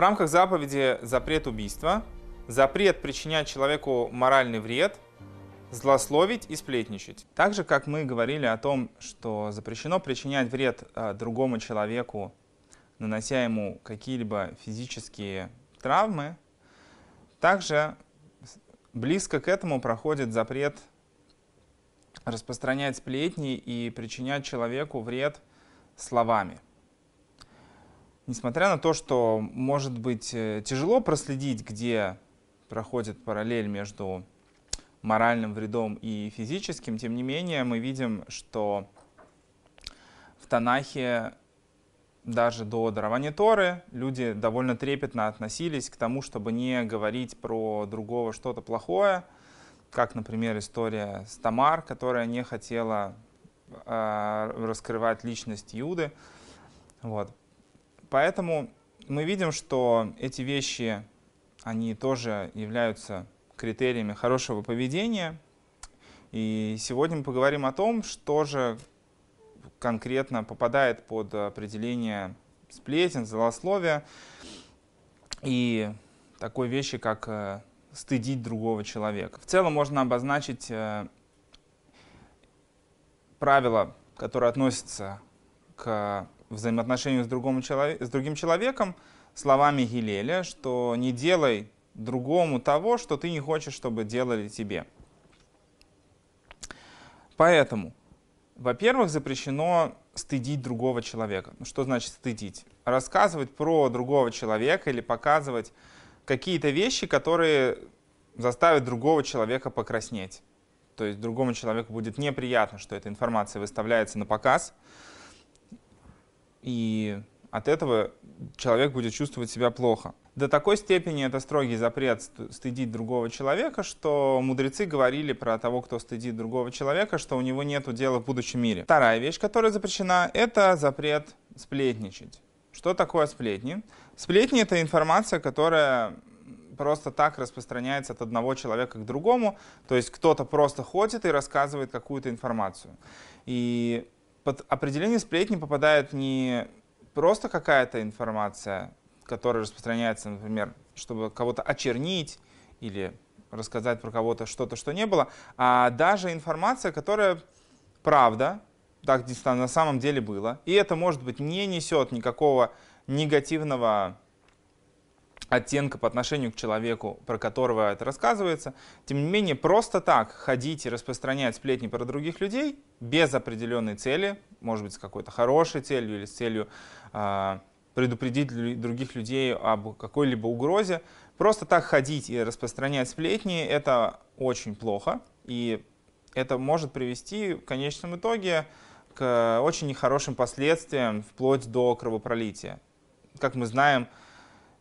рамках заповеди запрет убийства, запрет причинять человеку моральный вред, злословить и сплетничать. Так же, как мы говорили о том, что запрещено причинять вред э, другому человеку, нанося ему какие-либо физические травмы, также близко к этому проходит запрет распространять сплетни и причинять человеку вред словами. Несмотря на то, что может быть э, тяжело проследить, где проходит параллель между моральным вредом и физическим, тем не менее мы видим, что в Танахе даже до дарования Торы люди довольно трепетно относились к тому, чтобы не говорить про другого что-то плохое, как, например, история с Тамар, которая не хотела э, раскрывать личность Иуды. Вот. Поэтому мы видим, что эти вещи, они тоже являются критериями хорошего поведения. И сегодня мы поговорим о том, что же конкретно попадает под определение сплетен, злословия и такой вещи, как э, стыдить другого человека. В целом можно обозначить э, правила, которые относятся к взаимоотношению с, другому человек, с другим человеком, словами Гилеля, что не делай другому того, что ты не хочешь, чтобы делали тебе. Поэтому, во-первых, запрещено стыдить другого человека. Ну, что значит стыдить? Рассказывать про другого человека или показывать какие-то вещи, которые заставят другого человека покраснеть. То есть другому человеку будет неприятно, что эта информация выставляется на показ. И от этого человек будет чувствовать себя плохо. До такой степени это строгий запрет стыдить другого человека, что мудрецы говорили про того, кто стыдит другого человека, что у него нет дела в будущем мире. Вторая вещь, которая запрещена, это запрет сплетничать. Что такое сплетни? Сплетни — это информация, которая просто так распространяется от одного человека к другому. То есть кто-то просто ходит и рассказывает какую-то информацию. И под определение сплетни попадает не просто какая-то информация, которая распространяется, например, чтобы кого-то очернить или рассказать про кого-то что-то, что не было, а даже информация, которая правда, так на самом деле было, и это, может быть, не несет никакого негативного оттенка по отношению к человеку, про которого это рассказывается. Тем не менее, просто так ходить и распространять сплетни про других людей без определенной цели, может быть, с какой-то хорошей целью или с целью э, предупредить других людей об какой-либо угрозе, просто так ходить и распространять сплетни, это очень плохо. И это может привести в конечном итоге к очень нехорошим последствиям, вплоть до кровопролития. Как мы знаем,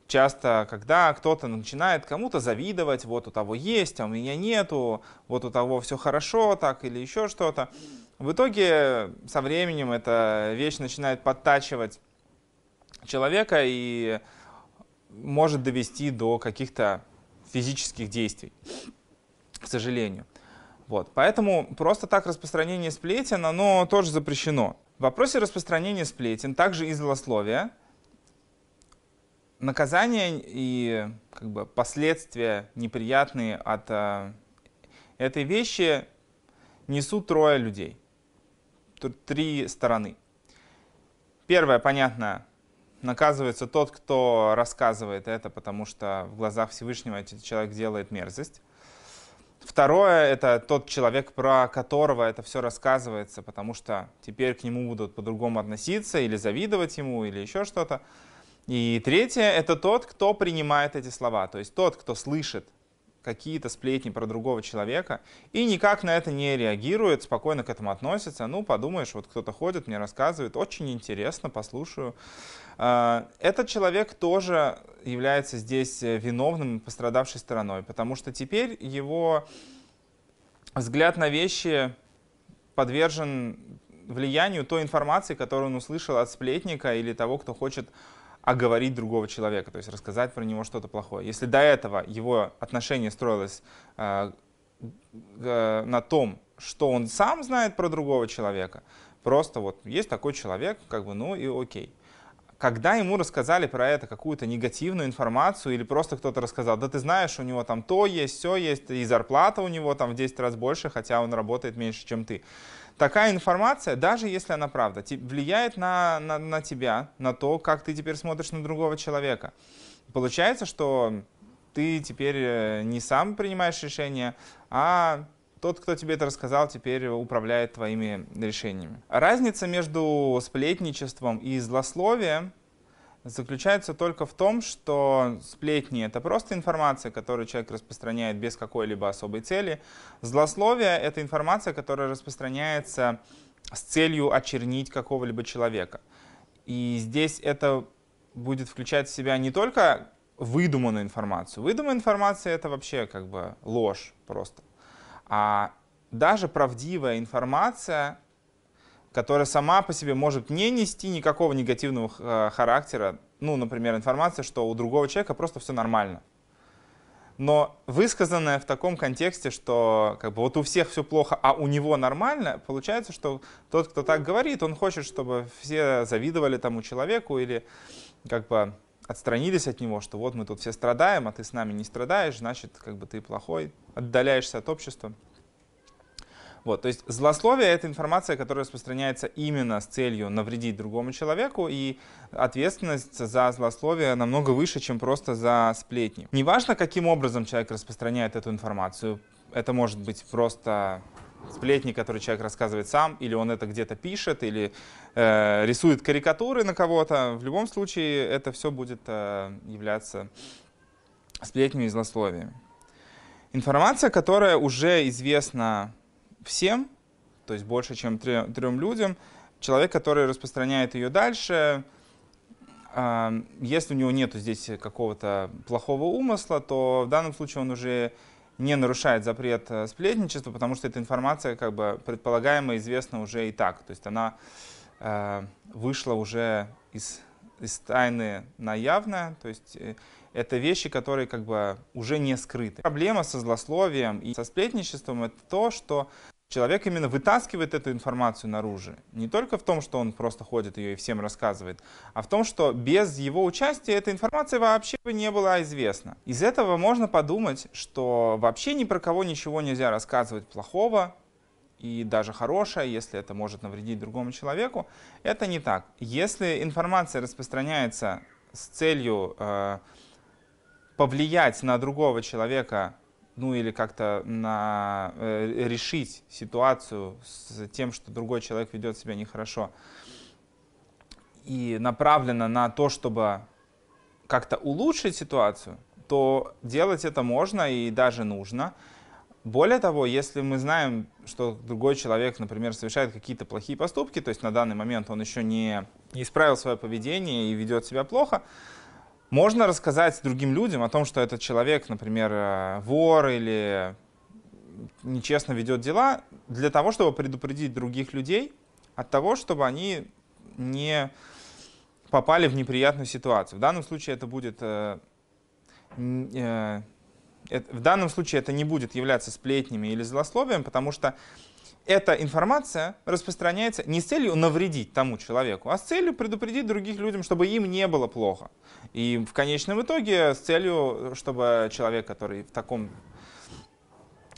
часто, когда кто-то начинает кому-то завидовать, вот у того есть, а у меня нету, вот у того все хорошо, так или еще что-то, в итоге со временем эта вещь начинает подтачивать человека и может довести до каких-то физических действий, к сожалению. Вот. Поэтому просто так распространение сплетен, оно тоже запрещено. В вопросе распространения сплетен, также и злословия, наказание и как бы, последствия неприятные от э, этой вещи несут трое людей. Тут три стороны. Первое, понятно, наказывается тот, кто рассказывает это, потому что в глазах Всевышнего этот человек делает мерзость. Второе — это тот человек, про которого это все рассказывается, потому что теперь к нему будут по-другому относиться или завидовать ему, или еще что-то. И третье — это тот, кто принимает эти слова, то есть тот, кто слышит какие-то сплетни про другого человека и никак на это не реагирует, спокойно к этому относится. Ну, подумаешь, вот кто-то ходит, мне рассказывает, очень интересно, послушаю. А, этот человек тоже является здесь виновным, пострадавшей стороной, потому что теперь его взгляд на вещи подвержен влиянию той информации, которую он услышал от сплетника или того, кто хочет оговорить другого человека, то есть рассказать про него что-то плохое. Если до этого его отношение строилось э, э, на том, что он сам знает про другого человека, просто вот есть такой человек, как бы, ну и окей, когда ему рассказали про это какую-то негативную информацию или просто кто-то рассказал, да ты знаешь, у него там то есть, все есть, и зарплата у него там в 10 раз больше, хотя он работает меньше, чем ты. Такая информация, даже если она правда, влияет на, на, на тебя, на то, как ты теперь смотришь на другого человека. Получается, что ты теперь э, не сам принимаешь решения, а тот, кто тебе это рассказал, теперь управляет твоими решениями. Разница между сплетничеством и злословием заключается только в том, что сплетни — это просто информация, которую человек распространяет без какой-либо особой цели. Злословие — это информация, которая распространяется с целью очернить какого-либо человека. И здесь это будет включать в себя не только выдуманную информацию. Выдуманная информация — это вообще как бы ложь просто. А даже правдивая информация, которая сама по себе может не нести никакого негативного э, характера, ну, например, информация, что у другого человека просто все нормально. Но высказанная в таком контексте, что как бы вот у всех все плохо, а у него нормально, получается, что тот, кто так говорит, он хочет, чтобы все завидовали тому человеку или как бы отстранились от него, что вот мы тут все страдаем, а ты с нами не страдаешь, значит, как бы ты плохой, отдаляешься от общества. Вот, то есть злословие — это информация, которая распространяется именно с целью навредить другому человеку, и ответственность за злословие намного выше, чем просто за сплетни. Неважно, каким образом человек распространяет эту информацию, это может быть просто сплетни, которые человек рассказывает сам, или он это где-то пишет, или э, рисует карикатуры на кого-то. В любом случае это все будет э, являться сплетнями и злословиями. Информация, которая уже известна всем, то есть больше, чем трем, трем людям, человек, который распространяет ее дальше, э, если у него нет здесь какого-то плохого умысла, то в данном случае он уже не нарушает запрет э, сплетничества, потому что эта информация как бы предполагаемо известна уже и так. То есть она э, вышла уже из, из тайны на явное, то есть э, это вещи, которые как бы уже не скрыты. Проблема со злословием и со сплетничеством это то, что человек именно вытаскивает эту информацию наружу. Не только в том, что он просто ходит ее и всем рассказывает, а в том, что без его участия эта информация вообще бы не была известна. Из этого можно подумать, что вообще ни про кого ничего нельзя рассказывать плохого, и даже хорошее, если это может навредить другому человеку, это не так. Если информация распространяется с целью э, повлиять на другого человека ну или как-то на, э, решить ситуацию с тем, что другой человек ведет себя нехорошо, и направлена на то, чтобы как-то улучшить ситуацию, то делать это можно и даже нужно. Более того, если мы знаем, что другой человек, например, совершает какие-то плохие поступки, то есть на данный момент он еще не, не исправил свое поведение и ведет себя плохо, можно рассказать другим людям о том, что этот человек, например, э, вор или нечестно ведет дела, для того, чтобы предупредить других людей от того, чтобы они не попали в неприятную ситуацию. В данном случае это будет э, э, в данном случае это не будет являться сплетнями или злословием, потому что эта информация распространяется не с целью навредить тому человеку, а с целью предупредить других людям, чтобы им не было плохо. И в конечном итоге с целью, чтобы человек, который в таком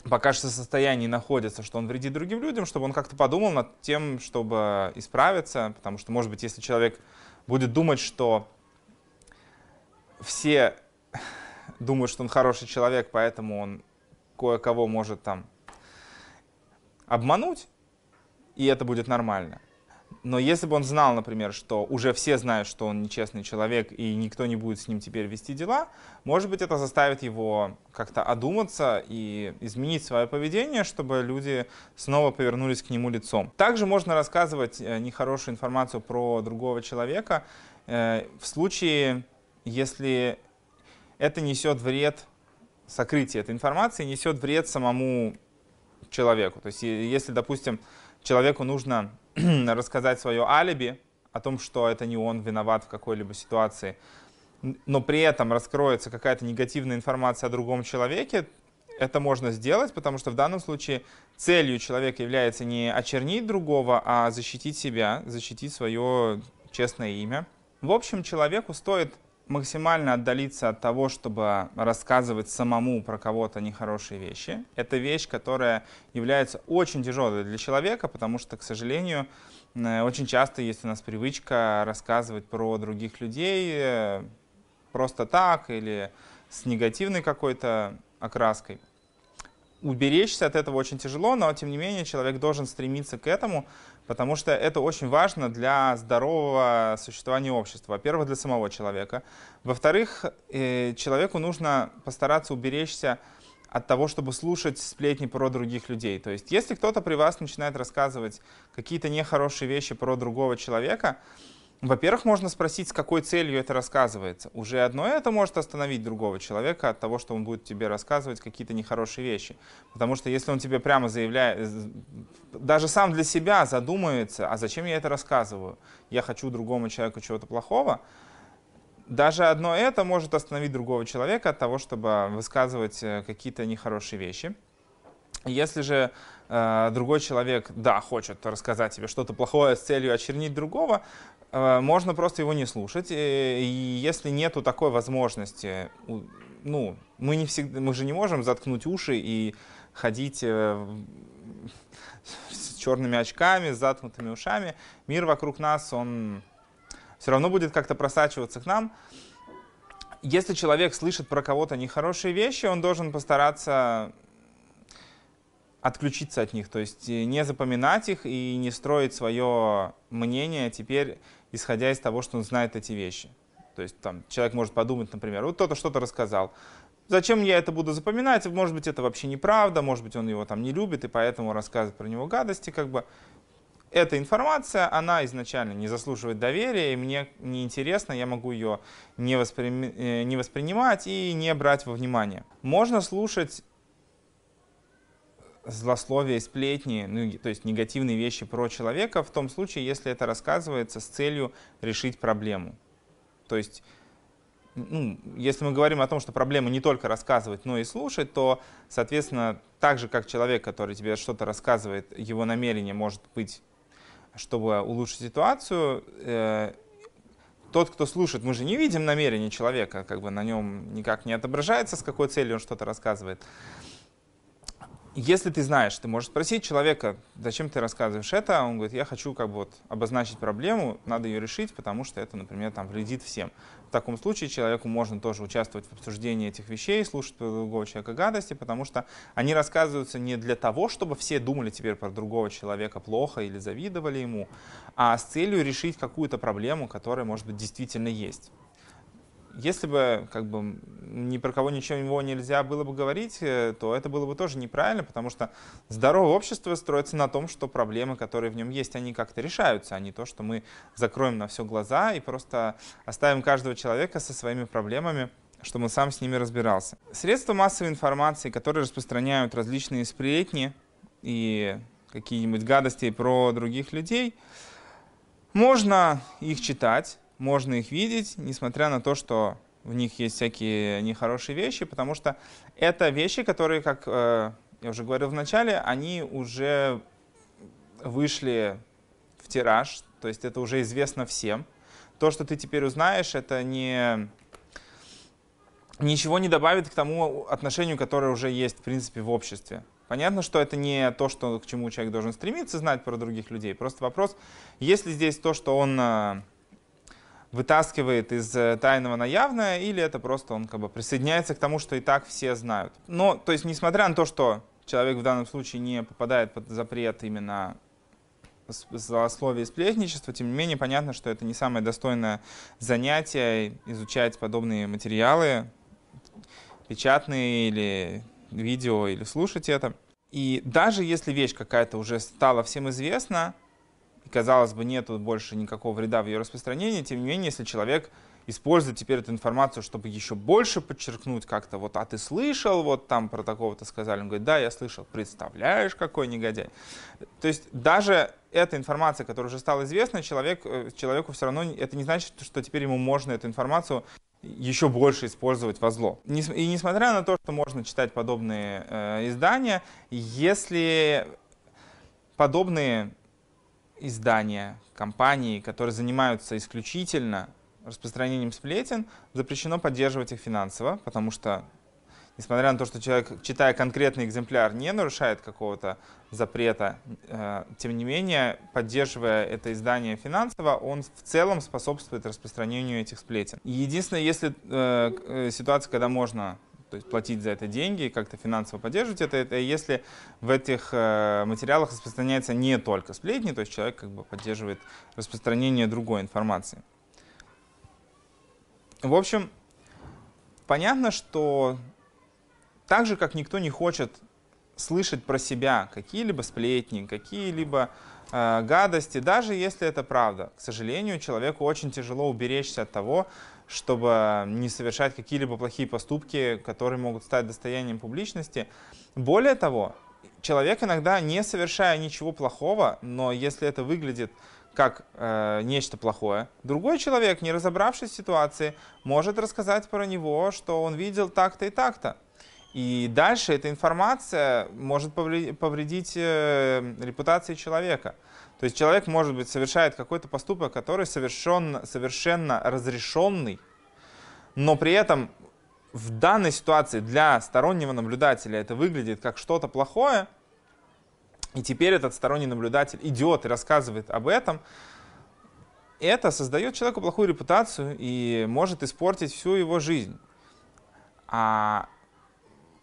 пока что состоянии находится, что он вредит другим людям, чтобы он как-то подумал над тем, чтобы исправиться, потому что, может быть, если человек будет думать, что все думают, что он хороший человек, поэтому он кое-кого может там обмануть, и это будет нормально. Но если бы он знал, например, что уже все знают, что он нечестный человек, и никто не будет с ним теперь вести дела, может быть, это заставит его как-то одуматься и изменить свое поведение, чтобы люди снова повернулись к нему лицом. Также можно рассказывать э, нехорошую информацию про другого человека э, в случае, если это несет вред, сокрытие этой информации несет вред самому человеку. То есть если, допустим, человеку нужно рассказать свое алиби о том, что это не он виноват в какой-либо ситуации, но при этом раскроется какая-то негативная информация о другом человеке, это можно сделать, потому что в данном случае целью человека является не очернить другого, а защитить себя, защитить свое честное имя. В общем, человеку стоит максимально отдалиться от того, чтобы рассказывать самому про кого-то нехорошие вещи. Это вещь, которая является очень тяжелой для человека, потому что, к сожалению, э, очень часто есть у нас привычка рассказывать про других людей э, просто так или с негативной какой-то окраской. Уберечься от этого очень тяжело, но тем не менее человек должен стремиться к этому, потому что это очень важно для здорового существования общества. Во-первых, для самого человека. Во-вторых, э, человеку нужно постараться уберечься от того, чтобы слушать сплетни про других людей. То есть, если кто-то при вас начинает рассказывать какие-то нехорошие вещи про другого человека, во-первых, можно спросить, с какой целью это рассказывается. Уже одно это может остановить другого человека от того, что он будет тебе рассказывать какие-то нехорошие вещи. Потому что если он тебе прямо заявляет, даже сам для себя задумывается, а зачем я это рассказываю? Я хочу другому человеку чего-то плохого. Даже одно это может остановить другого человека от того, чтобы высказывать э, какие-то нехорошие вещи. Если же э, другой человек, да, хочет рассказать тебе что-то плохое с целью очернить другого, Э, можно просто его не слушать. Э, и если нету такой возможности, ну, мы, не всегда, мы же не можем заткнуть уши и ходить э, с черными очками, с заткнутыми ушами. Мир вокруг нас, он все равно будет как-то просачиваться к нам. Если человек слышит про кого-то нехорошие вещи, он должен постараться отключиться от них, то есть не запоминать их и не строить свое мнение теперь исходя из того, что он знает эти вещи. То есть там человек может подумать, например, вот кто-то что-то рассказал. Зачем я это буду запоминать? Может быть, это вообще неправда, может быть, он его там не любит, и поэтому рассказывает про него гадости. Как бы. Эта информация, она изначально не заслуживает доверия, и мне неинтересно, я могу ее не, воспри... Э, не воспринимать и не брать во внимание. Можно слушать злословие, сплетни, ну, то есть негативные вещи про человека в том случае, если это рассказывается с целью решить проблему. То есть, ну, если мы говорим о том, что проблема не только рассказывать, но и слушать, то, соответственно, так же, как человек, который тебе что-то рассказывает, его намерение может быть, чтобы улучшить ситуацию, э, тот, кто слушает, мы же не видим намерение человека, как бы на нем никак не отображается, с какой целью он что-то рассказывает если ты знаешь, ты можешь спросить человека, зачем ты рассказываешь это, он говорит, я хочу как бы вот обозначить проблему, надо ее решить, потому что это, например, там вредит всем. В таком случае человеку можно тоже участвовать в обсуждении этих вещей, слушать другого человека гадости, потому что они рассказываются не для того, чтобы все думали теперь про другого человека плохо или завидовали ему, а с целью решить какую-то проблему, которая, может быть, действительно есть если бы как бы ни про кого ничего нельзя было бы говорить, э, то это было бы тоже неправильно, потому что здоровое общество строится на том, что проблемы, которые в нем есть, они как-то решаются, а не то, что мы закроем на все глаза и просто оставим каждого человека со своими проблемами чтобы он сам с ними разбирался. Средства массовой информации, которые распространяют различные сплетни и какие-нибудь гадости про других людей, можно их читать, можно их видеть, несмотря на то, что в них есть всякие нехорошие вещи, потому что это вещи, которые, как э, я уже говорил в начале, они уже вышли в тираж, то есть это уже известно всем. То, что ты теперь узнаешь, это не ничего не добавит к тому отношению, которое уже есть, в принципе, в обществе. Понятно, что это не то, что, к чему человек должен стремиться знать про других людей. Просто вопрос, есть ли здесь то, что он э, вытаскивает из э, тайного на явное, или это просто он как бы присоединяется к тому, что и так все знают. Но, то есть, несмотря на то, что человек в данном случае не попадает под запрет именно злословия и сплетничества, тем не менее понятно, что это не самое достойное занятие изучать подобные материалы, печатные или видео, или слушать это. И даже если вещь какая-то уже стала всем известна, казалось бы, нету больше никакого вреда в ее распространении, тем не менее, если человек использует теперь эту информацию, чтобы еще больше подчеркнуть как-то, вот, а ты слышал, вот там про такого-то сказали, он говорит, да, я слышал, представляешь, какой негодяй. То есть даже эта информация, которая уже стала известна, человек, э, человеку все равно, это не значит, что теперь ему можно эту информацию еще больше использовать во зло. И несмотря на то, что можно читать подобные э, издания, если подобные издания, компании, которые занимаются исключительно распространением сплетен, запрещено поддерживать их финансово, потому что, несмотря на то, что человек, читая конкретный экземпляр, не нарушает какого-то запрета, э, тем не менее, поддерживая это издание финансово, он в целом способствует распространению этих сплетен. единственное, если э, э, ситуация, когда можно то есть платить за это деньги и как-то финансово поддерживать это, это если в этих э, материалах распространяется не только сплетни, то есть человек как бы поддерживает распространение другой информации. В общем, понятно, что так же, как никто не хочет слышать про себя какие-либо сплетни, какие-либо э, гадости, даже если это правда, к сожалению, человеку очень тяжело уберечься от того, чтобы не совершать какие-либо плохие поступки, которые могут стать достоянием публичности. Более того, человек иногда, не совершая ничего плохого, но если это выглядит как э, нечто плохое, другой человек, не разобравшись в ситуации, может рассказать про него, что он видел так-то и так-то. И дальше эта информация может повредить э, репутации человека. То есть человек, может быть, совершает какой-то поступок, который совершенно, совершенно разрешенный, но при этом в данной ситуации для стороннего наблюдателя это выглядит как что-то плохое, и теперь этот сторонний наблюдатель идет и рассказывает об этом, это создает человеку плохую репутацию и может испортить всю его жизнь. А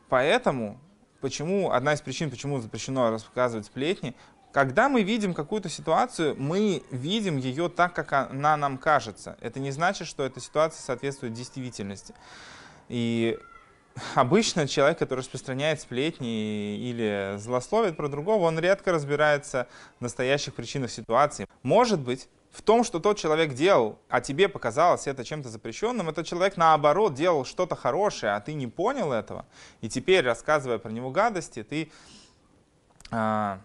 поэтому, почему, одна из причин, почему запрещено рассказывать сплетни, когда мы видим какую-то ситуацию, мы видим ее так, как она нам кажется. Это не значит, что эта ситуация соответствует действительности. И обычно человек, который распространяет сплетни или злословит про другого, он редко разбирается в настоящих причинах ситуации. Может быть, в том, что тот человек делал, а тебе показалось это чем-то запрещенным, этот человек наоборот делал что-то хорошее, а ты не понял этого. И теперь, рассказывая про него гадости, ты а,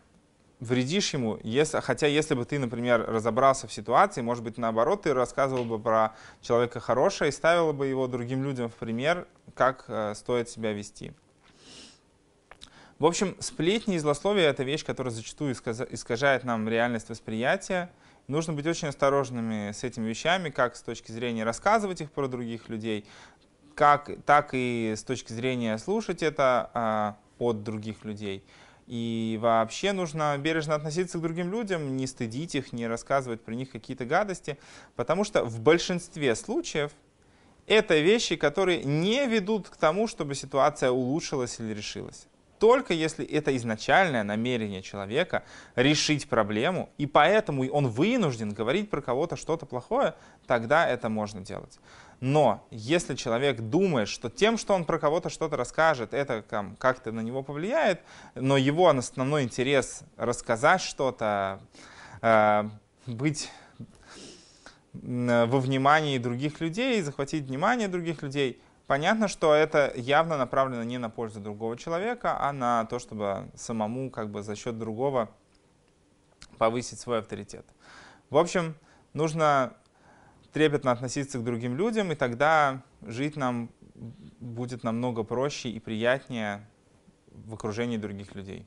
вредишь ему, если, хотя если бы ты, например, разобрался в ситуации, может быть, наоборот, ты рассказывал бы про человека хорошее и ставил бы его другим людям в пример, как э, стоит себя вести. В общем, сплетни и злословие — это вещь, которая зачастую искажает нам реальность восприятия. Нужно быть очень осторожными с этими вещами, как с точки зрения рассказывать их про других людей, как, так и с точки зрения слушать это а, от других людей. И вообще нужно бережно относиться к другим людям, не стыдить их, не рассказывать про них какие-то гадости, потому что в большинстве случаев это вещи, которые не ведут к тому, чтобы ситуация улучшилась или решилась. Только если это изначальное намерение человека решить проблему, и поэтому он вынужден говорить про кого-то что-то плохое, тогда это можно делать. Но если человек думает, что тем, что он про кого-то что-то расскажет, это как-то на него повлияет, но его основной интерес рассказать что-то, э, быть во внимании других людей, захватить внимание других людей, понятно, что это явно направлено не на пользу другого человека, а на то, чтобы самому как бы за счет другого повысить свой авторитет. В общем, нужно трепетно относиться к другим людям, и тогда жить нам будет намного проще и приятнее в окружении других людей.